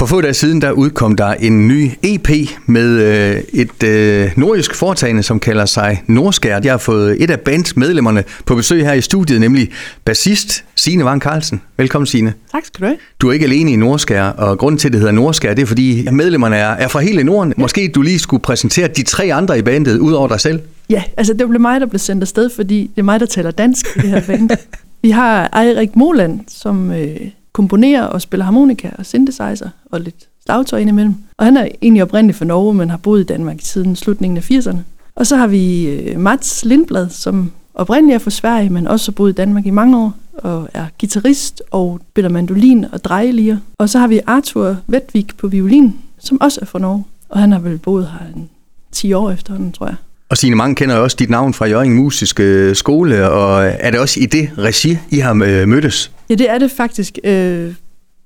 For få dage siden, der udkom der en ny EP med øh, et øh, nordisk foretagende, som kalder sig Nordskær. Jeg har fået et af bands medlemmerne på besøg her i studiet, nemlig bassist Signe Vang Carlsen. Velkommen, Signe. Tak skal du have. Du er ikke alene i Nordskær, og grunden til, at det hedder Nordskær, det er, fordi medlemmerne er, er fra hele Norden. Ja. Måske du lige skulle præsentere de tre andre i bandet, ud over dig selv. Ja, altså det blev mig, der blev sendt afsted, fordi det er mig, der taler dansk i det her band. Vi har Eirik Moland, som øh, komponerer og spiller harmonika og synthesizer og lidt slagtøj indimellem. Og han er egentlig oprindelig fra Norge, men har boet i Danmark siden slutningen af 80'erne. Og så har vi øh, Mats Lindblad, som oprindeligt er fra Sverige, men også har boet i Danmark i mange år, og er guitarist og spiller mandolin og drejelier. Og så har vi Arthur Vetvik på violin, som også er fra Norge, og han har vel boet her en 10 år efterhånden, tror jeg. Og Signe, mange kender jo også dit navn fra Jørgen Musiske øh, Skole, og er det også i det regi, I har øh, mødtes? Ja, det er det faktisk. Øh,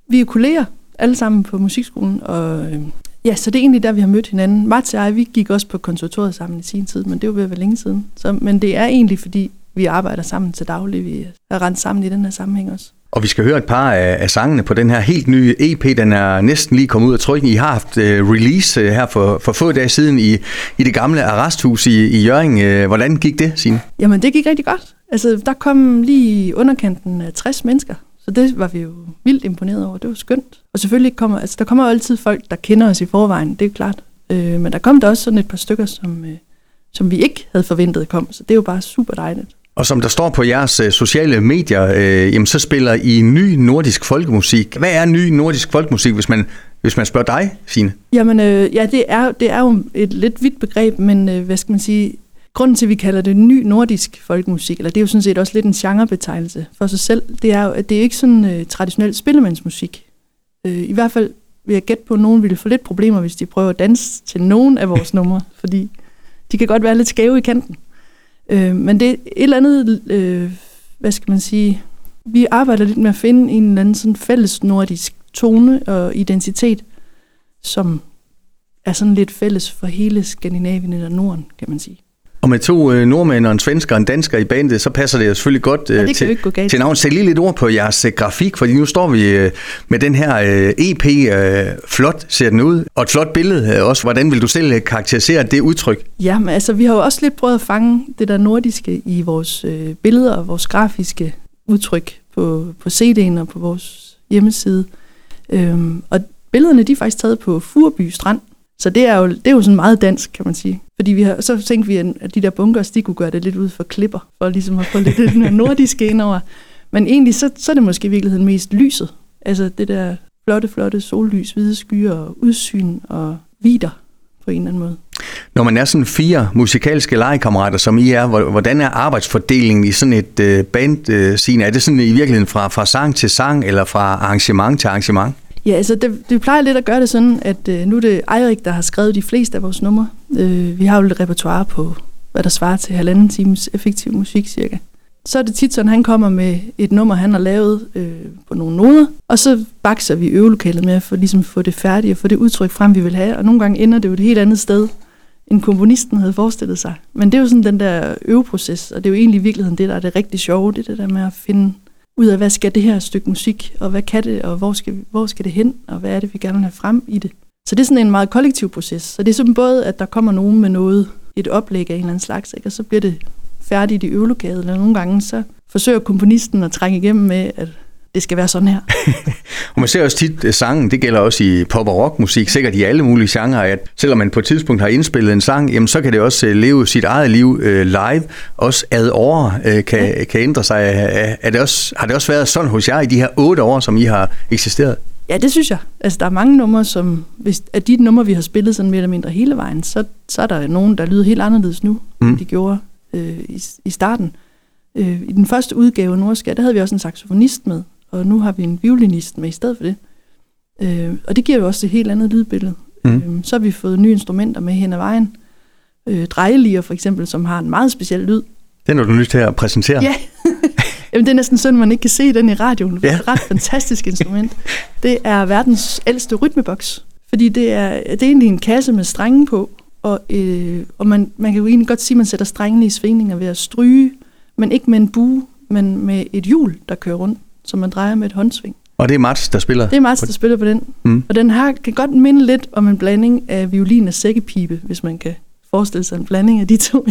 vi er kolleger alle sammen på musikskolen, og ja, så det er egentlig der, vi har mødt hinanden. Mats og jeg, vi gik også på konservatoriet sammen i sin tid, men det var ved at være længe siden. Så, men det er egentlig, fordi vi arbejder sammen til daglig. Vi er rent sammen i den her sammenhæng også. Og vi skal høre et par af, af sangene på den her helt nye EP. Den er næsten lige kommet ud af trykken. I har haft uh, release uh, her for, for få dage siden i, i det gamle arresthus i, i Jørgen. Uh, øh, hvordan gik det, Signe? Jamen, det gik rigtig godt. Altså, der kom lige underkanten af 60 mennesker. Så det var vi jo vildt imponeret over. Det var skønt. Og selvfølgelig kommer, altså, der kommer altid folk, der kender os i forvejen. Det er klart. Øh, men der kom der også sådan et par stykker, som, øh, som vi ikke havde forventet kom. Så det er jo bare super dejligt. Og som der står på jeres øh, sociale medier, øh, jamen, så spiller I ny nordisk folkemusik. Hvad er ny nordisk folkemusik, hvis man, hvis man spørger dig, Signe? Jamen, øh, ja, det er, det er jo et lidt vidt begreb, men øh, hvad skal man sige, grunden til, at vi kalder det ny nordisk folkemusik, eller det er jo sådan set også lidt en genrebetegnelse for sig selv, det er jo, at det er ikke sådan øh, traditionel spillemandsmusik. Øh, I hvert fald vil jeg gætte på, at nogen ville få lidt problemer, hvis de prøver at danse til nogen af vores numre, fordi de kan godt være lidt skæve i kanten. Øh, men det er et eller andet, øh, hvad skal man sige, vi arbejder lidt med at finde en eller anden sådan fælles nordisk tone og identitet, som er sådan lidt fælles for hele Skandinavien eller Norden, kan man sige. Og med to øh, nordmænd og en svensker og en dansker i bandet, så passer det jo selvfølgelig godt øh, ja, til, til navn. Sæt lige lidt ord på jeres øh, grafik, fordi nu står vi øh, med den her øh, EP. Øh, flot ser den ud, og et flot billede øh, også. Hvordan vil du selv øh, karakterisere det udtryk? Ja, men altså vi har jo også lidt prøvet at fange det der nordiske i vores øh, billeder og vores grafiske udtryk på, på CD'en og på vores hjemmeside. Øhm, og billederne de er faktisk taget på Furby Strand, så det er, jo, det er jo sådan meget dansk, kan man sige. Fordi vi har, så tænkte vi, at de der bunkers, de kunne gøre det lidt ud for klipper, for ligesom at få lidt den nordiske ind over. Men egentlig, så, så er det måske i virkeligheden mest lyset. Altså det der flotte, flotte sollys, hvide skyer og udsyn og vider på en eller anden måde. Når man er sådan fire musikalske legekammerater, som I er, hvordan er arbejdsfordelingen i sådan et øh, band øh, scene? Er det sådan i virkeligheden fra, fra sang til sang, eller fra arrangement til arrangement? Ja, altså det, vi plejer lidt at gøre det sådan, at øh, nu er det Eirik, der har skrevet de fleste af vores numre. Øh, vi har jo et repertoire på, hvad der svarer til halvanden times effektiv musik cirka. Så er det tit sådan, han kommer med et nummer, han har lavet øh, på nogle noder, og så bakser vi øvelokalet med for ligesom få det færdigt og få det udtryk frem, vi vil have. Og nogle gange ender det jo et helt andet sted, end komponisten havde forestillet sig. Men det er jo sådan den der øveproces, og det er jo egentlig i virkeligheden det, der er det rigtig sjove, det, det der med at finde ud af, hvad skal det her stykke musik, og hvad kan det, og hvor skal, hvor skal det hen, og hvad er det, vi gerne vil have frem i det. Så det er sådan en meget kollektiv proces. Så det er sådan både, at der kommer nogen med noget, et oplæg af en eller anden slags, ikke? og så bliver det færdigt i øvelokalet, eller nogle gange så forsøger komponisten at trænge igennem med, at det skal være sådan her. og man ser også tit sangen, det gælder også i pop- og rockmusik, sikkert i alle mulige genrer, at selvom man på et tidspunkt har indspillet en sang, jamen så kan det også uh, leve sit eget liv uh, live, også ad år uh, kan, ja. kan ændre sig. Er det også, har det også været sådan hos jer i de her otte år, som I har eksisteret? Ja, det synes jeg. Altså, der er mange numre, som... Hvis, af de numre, vi har spillet sådan mere eller mindre hele vejen, så, så er der nogen, der lyder helt anderledes nu, mm. end de gjorde øh, i, i starten. Øh, I den første udgave af Nordskat, der havde vi også en saxofonist med, og nu har vi en violinist med i stedet for det. Øh, og det giver jo også et helt andet lydbillede. Mm. Øh, så har vi fået nye instrumenter med hen ad vejen. Øh, drejelier for eksempel, som har en meget speciel lyd. Den er du nødt til at præsentere. Ja, Jamen, det er næsten sådan, man ikke kan se den i radioen. Det er et ret fantastisk instrument. Det er verdens ældste rytmeboks, fordi det er, det er egentlig en kasse med strenge på, og, øh, og man, man kan jo egentlig godt sige, at man sætter strengene i svingninger ved at stryge, men ikke med en bue, men med et hjul, der kører rundt som man drejer med et håndsving. Og det er Mats, der spiller? Det er Mats, der spiller på den. Mm. Og den her kan godt minde lidt om en blanding af violin og sækkepipe, hvis man kan forestille sig en blanding af de to.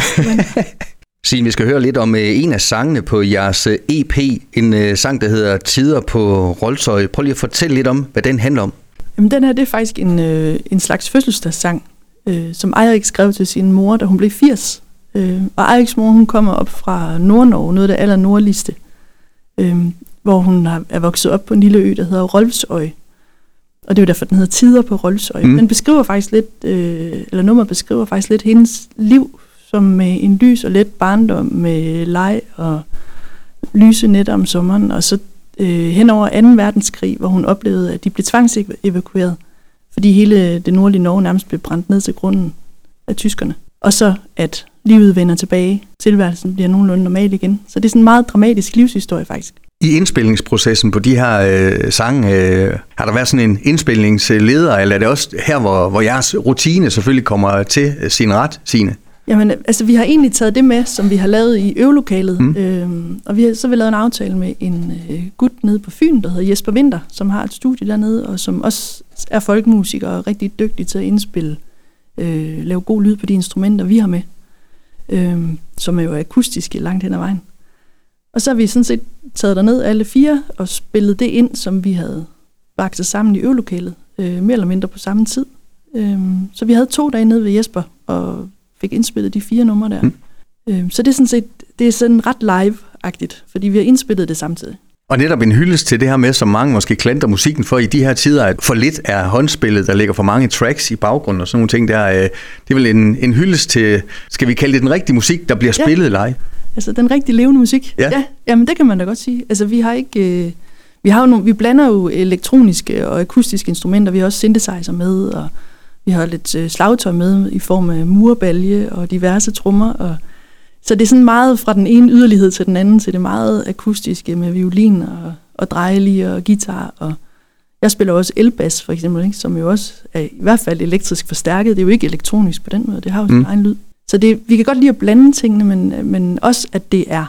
Signe, vi skal høre lidt om øh, en af sangene på jeres EP, en øh, sang, der hedder Tider på Rolsøj. Prøv lige at fortælle lidt om, hvad den handler om. Jamen, den her det er faktisk en, øh, en slags fødselsdagssang, øh, som Eirik skrev til sin mor, da hun blev 80. Øh, og Eiriks mor, hun kommer op fra Nordnorge, noget af det aller nordligste, øh, hvor hun er vokset op på en lille ø, der hedder Rolfsøj. Og det er jo derfor, den hedder Tider på Rolfsøj. Mm. Den beskriver faktisk lidt, øh, eller nummer beskriver faktisk lidt hendes liv, som med en lys og let barndom med leg og lyse nætter om sommeren, og så øh, hen over 2. verdenskrig, hvor hun oplevede, at de blev tvangsevakueret, fordi hele det nordlige Norge nærmest blev brændt ned til grunden af tyskerne. Og så at livet vender tilbage, tilværelsen bliver nogenlunde normal igen. Så det er sådan en meget dramatisk livshistorie faktisk. I indspilningsprocessen på de her øh, sange, øh, har der været sådan en indspilningsleder, eller er det også her, hvor, hvor jeres rutine selvfølgelig kommer til sin ret, sine? Jamen, altså vi har egentlig taget det med, som vi har lavet i øvelokalet. Mm. Øhm, og vi har så vi lavet en aftale med en øh, gut nede på Fyn, der hedder Jesper Winter, som har et studie dernede, og som også er folkemusiker og rigtig dygtig til at indspille, øh, lave god lyd på de instrumenter, vi har med, øh, som er jo akustiske langt hen ad vejen. Og så har vi sådan set taget derned alle fire og spillet det ind, som vi havde vakset sammen i øvelokalet, øh, mere eller mindre på samme tid. Øh, så vi havde to dage nede ved Jesper og fik indspillet de fire numre der. Mm. Øh, så det er sådan set det er sådan ret live-agtigt, fordi vi har indspillet det samtidig. Og netop en hyldest til det her med, som mange måske klanter musikken for i de her tider, at for lidt er håndspillet, der ligger for mange tracks i baggrunden og sådan nogle ting der. Øh, det er vel en, en hyldest til, skal vi kalde det den rigtige musik, der bliver spillet ja. live? Altså den rigtig levende musik? Ja. ja. Jamen det kan man da godt sige. Altså vi har ikke... Øh, vi, har jo nogle, vi blander jo elektroniske og akustiske instrumenter, vi har også synthesizer med, og vi har lidt øh, slagtøj med i form af murbalje og diverse trommer. Og, så det er sådan meget fra den ene yderlighed til den anden, til det meget akustiske med violin og, og drejelig og guitar. Og jeg spiller også elbas for eksempel, ikke, som jo også er i hvert fald elektrisk forstærket. Det er jo ikke elektronisk på den måde, det har jo sin mm. egen lyd. Så det, vi kan godt lide at blande tingene, men, men også at det er,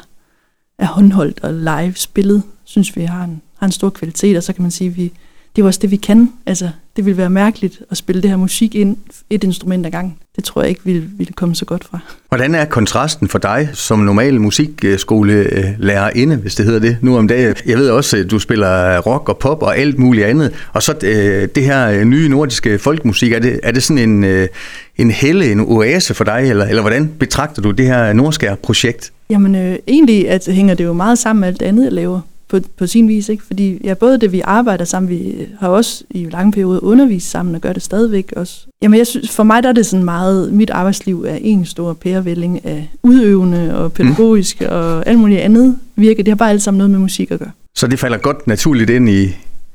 er håndholdt og live spillet, synes vi har en, har en stor kvalitet, og så kan man sige, at vi, det er også det, vi kan. Altså, det ville være mærkeligt at spille det her musik ind et instrument ad gang. Det tror jeg ikke ville, ville komme så godt fra. Hvordan er kontrasten for dig som normal musikskolelærerinde, hvis det hedder det, nu om dagen? Jeg ved også, at du spiller rock og pop og alt muligt andet. Og så øh, det her nye nordiske folkmusik, er det, er det sådan en, øh, en helle, en oase for dig, eller, eller hvordan betragter du det her Nordskær-projekt? Jamen øh, egentlig at hænger det jo meget sammen med alt det andet, jeg laver på, på sin vis. Ikke? Fordi ja, både det, vi arbejder sammen, vi har også i lange perioder undervist sammen og gør det stadigvæk også. Jamen jeg synes, for mig der er det sådan meget, mit arbejdsliv er en stor pærevælling af udøvende og pædagogisk mm. og alt muligt andet virke. Det har bare alt sammen noget med musik at gøre. Så det falder godt naturligt ind i,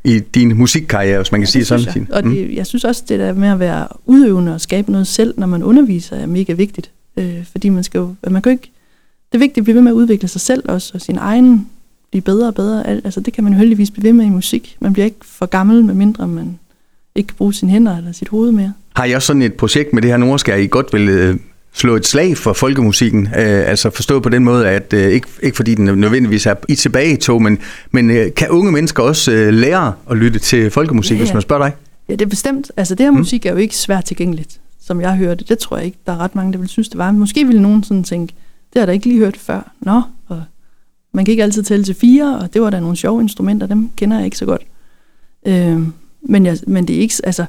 i din musikkarriere, hvis man kan ja, sige sådan. Jeg. Og det, mm. jeg synes også, det der med at være udøvende og skabe noget selv, når man underviser, er mega vigtigt. Øh, fordi man skal jo, man kan jo ikke, det er vigtigt at blive ved med at udvikle sig selv også, og sin egen blive bedre og bedre. Altså, det kan man jo heldigvis blive ved med i musik. Man bliver ikke for gammel, medmindre man ikke kan bruge sine hænder eller sit hoved mere. Har jeg også sådan et projekt med det her Nordskær, I godt vil øh, slå et slag for folkemusikken? Øh, altså forstået på den måde, at øh, ikke, ikke fordi den nødvendigvis er i tilbage i tog, men, men øh, kan unge mennesker også øh, lære at lytte til folkemusik, ja, ja. hvis man spørger dig? Ja, det er bestemt. Altså det her hmm. musik er jo ikke svært tilgængeligt, som jeg hørte. Det tror jeg ikke, der er ret mange, der vil synes, det var. Måske ville nogen sådan tænke, det har jeg da ikke lige hørt før. Nå, og man kan ikke altid tælle til fire, og det var da nogle sjove instrumenter, dem kender jeg ikke så godt. Øh, men, jeg, men det er ikke, altså,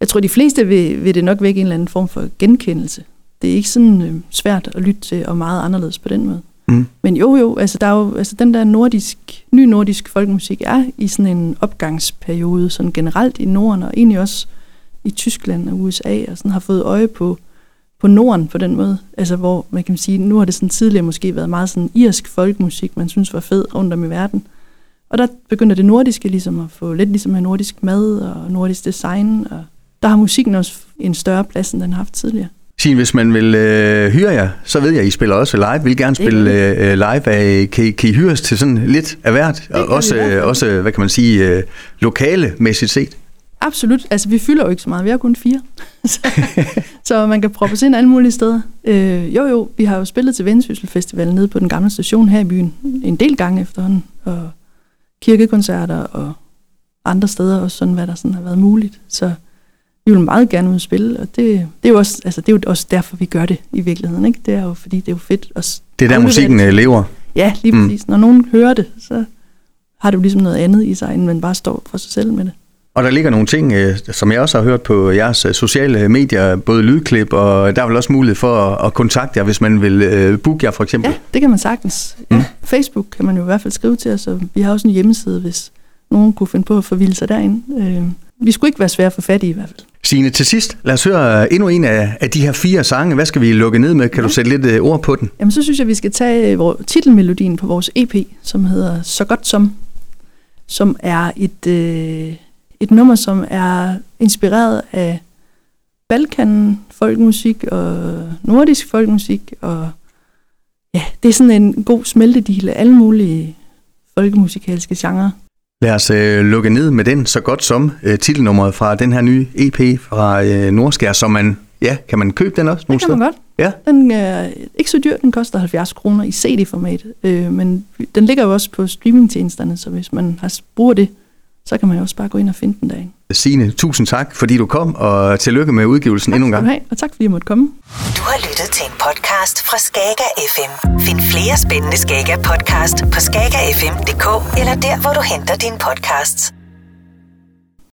jeg tror, de fleste vil, vil det nok vække en eller anden form for genkendelse. Det er ikke sådan øh, svært at lytte til, og meget anderledes på den måde. Mm. Men jo, jo, altså, der er jo, altså den der nordisk, ny nordisk folkemusik er i sådan en opgangsperiode, sådan generelt i Norden, og egentlig også i Tyskland og USA, og sådan har fået øje på, på Norden på den måde. Altså hvor man kan sige, nu har det sådan tidligere måske været meget sådan irsk folkmusik, man synes var fed rundt om i verden. Og der begynder det nordiske ligesom at få lidt ligesom med nordisk mad og nordisk design, og der har musikken også en større plads, end den har haft tidligere. Signe, hvis man vil øh, hyre jer, så ved jeg, at I spiller også live. Vil gerne spille øh, live. Af, kan, kan I hyres til sådan lidt af hvert? Og også, øh, også, hvad kan man sige, øh, lokale-mæssigt set? Absolut. Altså, vi fylder jo ikke så meget. Vi har kun fire. så, så man kan proppe ind alle mulige steder. Øh, jo, jo, vi har jo spillet til Vendsyssel Festival nede på den gamle station her i byen en del gange efterhånden. Og kirkekoncerter og andre steder også, sådan hvad der sådan har været muligt. Så vi vil meget gerne ud spille, og det, det, er jo også, altså, det er jo også derfor, vi gør det i virkeligheden. Ikke? Det er jo fordi, det er jo fedt. At det er der musikken det. Lever. Ja, lige mm. præcis. Når nogen hører det, så har det jo ligesom noget andet i sig, end man bare står for sig selv med det. Og der ligger nogle ting, øh, som jeg også har hørt på jeres øh, sociale medier, både lydklip, og der er vel også mulighed for at kontakte jer, hvis man vil booke jer for eksempel. Ja, det kan man sagtens. Ja, mm. Facebook kan man jo i hvert fald skrive til os, og vi har også en hjemmeside, hvis nogen kunne finde på at forvilde sig derinde. Vi skulle ikke være svære at få fat i i hvert fald. Signe, til sidst, lad os høre endnu en af, af de her fire sange. Hvad skal vi lukke ned med? Kan ja. du sætte lidt ord på den? Jamen, så synes jeg, vi skal tage titelmelodien på vores EP, som hedder Så godt som, som er et, øh, et nummer, som er inspireret af Balkan folkmusik og nordisk folkmusik, og ja, det er sådan en god smeltedil af alle mulige folkemusikalske genrer. Lad os øh, lukke ned med den så godt som øh, titelnummeret fra den her nye EP fra øh, Nordskær, som man, ja, kan man købe den også? Det kan man godt. Ja. Den er ikke så dyr, den koster 70 kroner i CD-format, øh, men den ligger jo også på streamingtjenesterne, så hvis man har bruger det, så kan man jo også bare gå ind og finde den derinde. Signe, tusind tak, fordi du kom, og tillykke med udgivelsen tak endnu en gang. Have, og tak, fordi jeg måtte komme. Du har lyttet til en podcast fra Skager FM. Find flere spændende Skager podcast på skagerfm.dk eller der, hvor du henter dine podcasts.